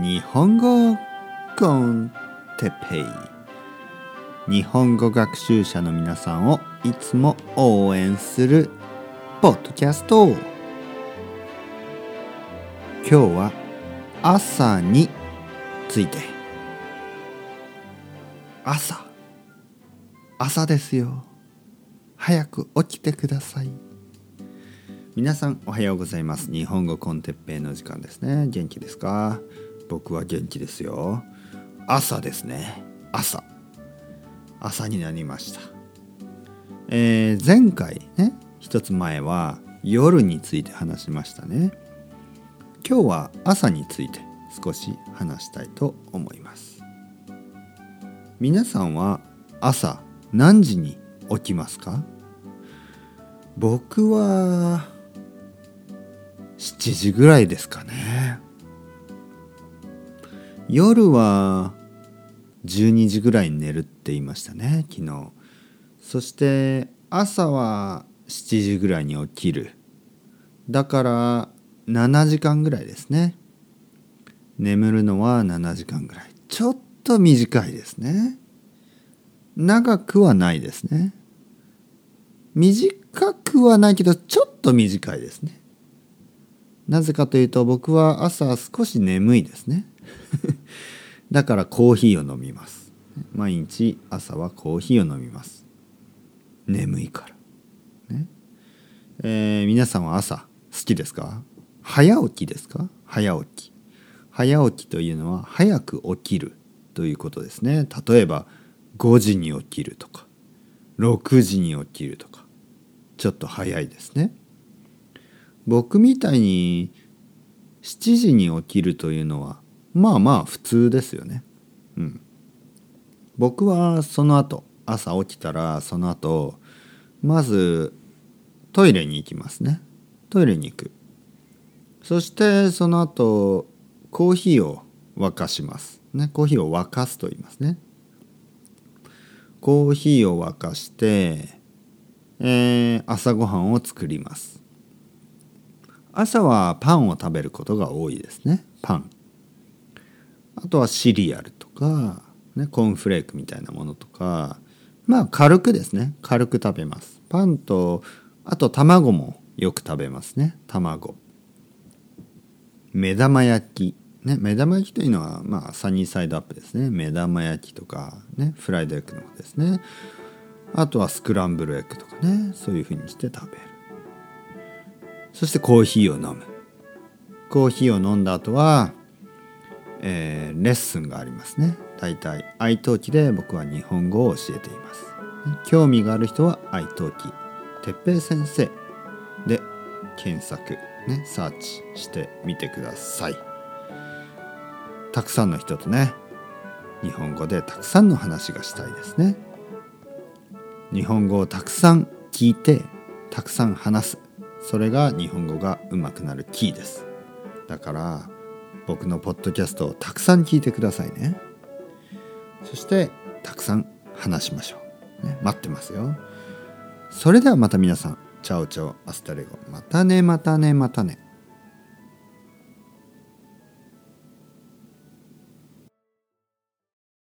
日本語コンテペイ。日本語学習者の皆さんをいつも応援するポッドキャスト今日は朝について。朝。朝ですよ。早く起きてください。皆さんおはようございます。日本語コンテッペイの時間ですね。元気ですか？僕は元気ですよ。朝ですね。朝。朝になりました。えー、前回ね一つ前は夜について話しましたね。今日は朝について少し話したいと思います。皆さんは朝何時に起きますか？僕は7時ぐらいですかね。夜は12時ぐらいに寝るって言いましたね昨日。そして朝は7時ぐらいに起きる。だから7時間ぐらいですね。眠るのは7時間ぐらい。ちょっと短いですね。長くはないですね。短くはないけどちょっと短いですね。なぜかというと僕は朝少し眠いですね。だからコーヒーを飲みます。毎日朝はコーヒーを飲みます。眠いから。ね。えー、皆さんは朝好きですか？早起きですか？早起き。早起きというのは早く起きるということですね。例えば5時に起きるとか6時に起きるとかちょっと早いですね。僕みたいに7時に起きるというのはまあまあ普通ですよね。うん。僕はその後朝起きたらその後まずトイレに行きますね。トイレに行く。そしてその後コーヒーを沸かします。ね、コーヒーを沸かすと言いますね。コーヒーを沸かして、えー、朝ごはんを作ります。朝はパンを食べることが多いですねパンあとはシリアルとか、ね、コーンフレークみたいなものとかまあ軽くですね。軽く食べます。パンとあと卵もよく食べますね。卵。目玉焼き。ね目玉焼きというのはまあサニーサイドアップですね。目玉焼きとかねフライドエッグの方ですね。あとはスクランブルエッグとかね。そういうふうにして食べる。そしてコーヒーを飲む。コーヒーを飲んだ後は、えー、レッスンがありますね。大体愛登記で僕は日本語を教えています。興味がある人は愛登記哲平先生で検索ねサーチしてみてください。たくさんの人とね日本語でたくさんの話がしたいですね。日本語をたくさん聞いてたくさん話す。それが日本語が上手くなるキーです。だから僕のポッドキャストをたくさん聞いてくださいね。そしてたくさん話しましょう、ね、待ってますよ。それではまた皆さん。 Chao chao hasta luego。またねまたねまたね。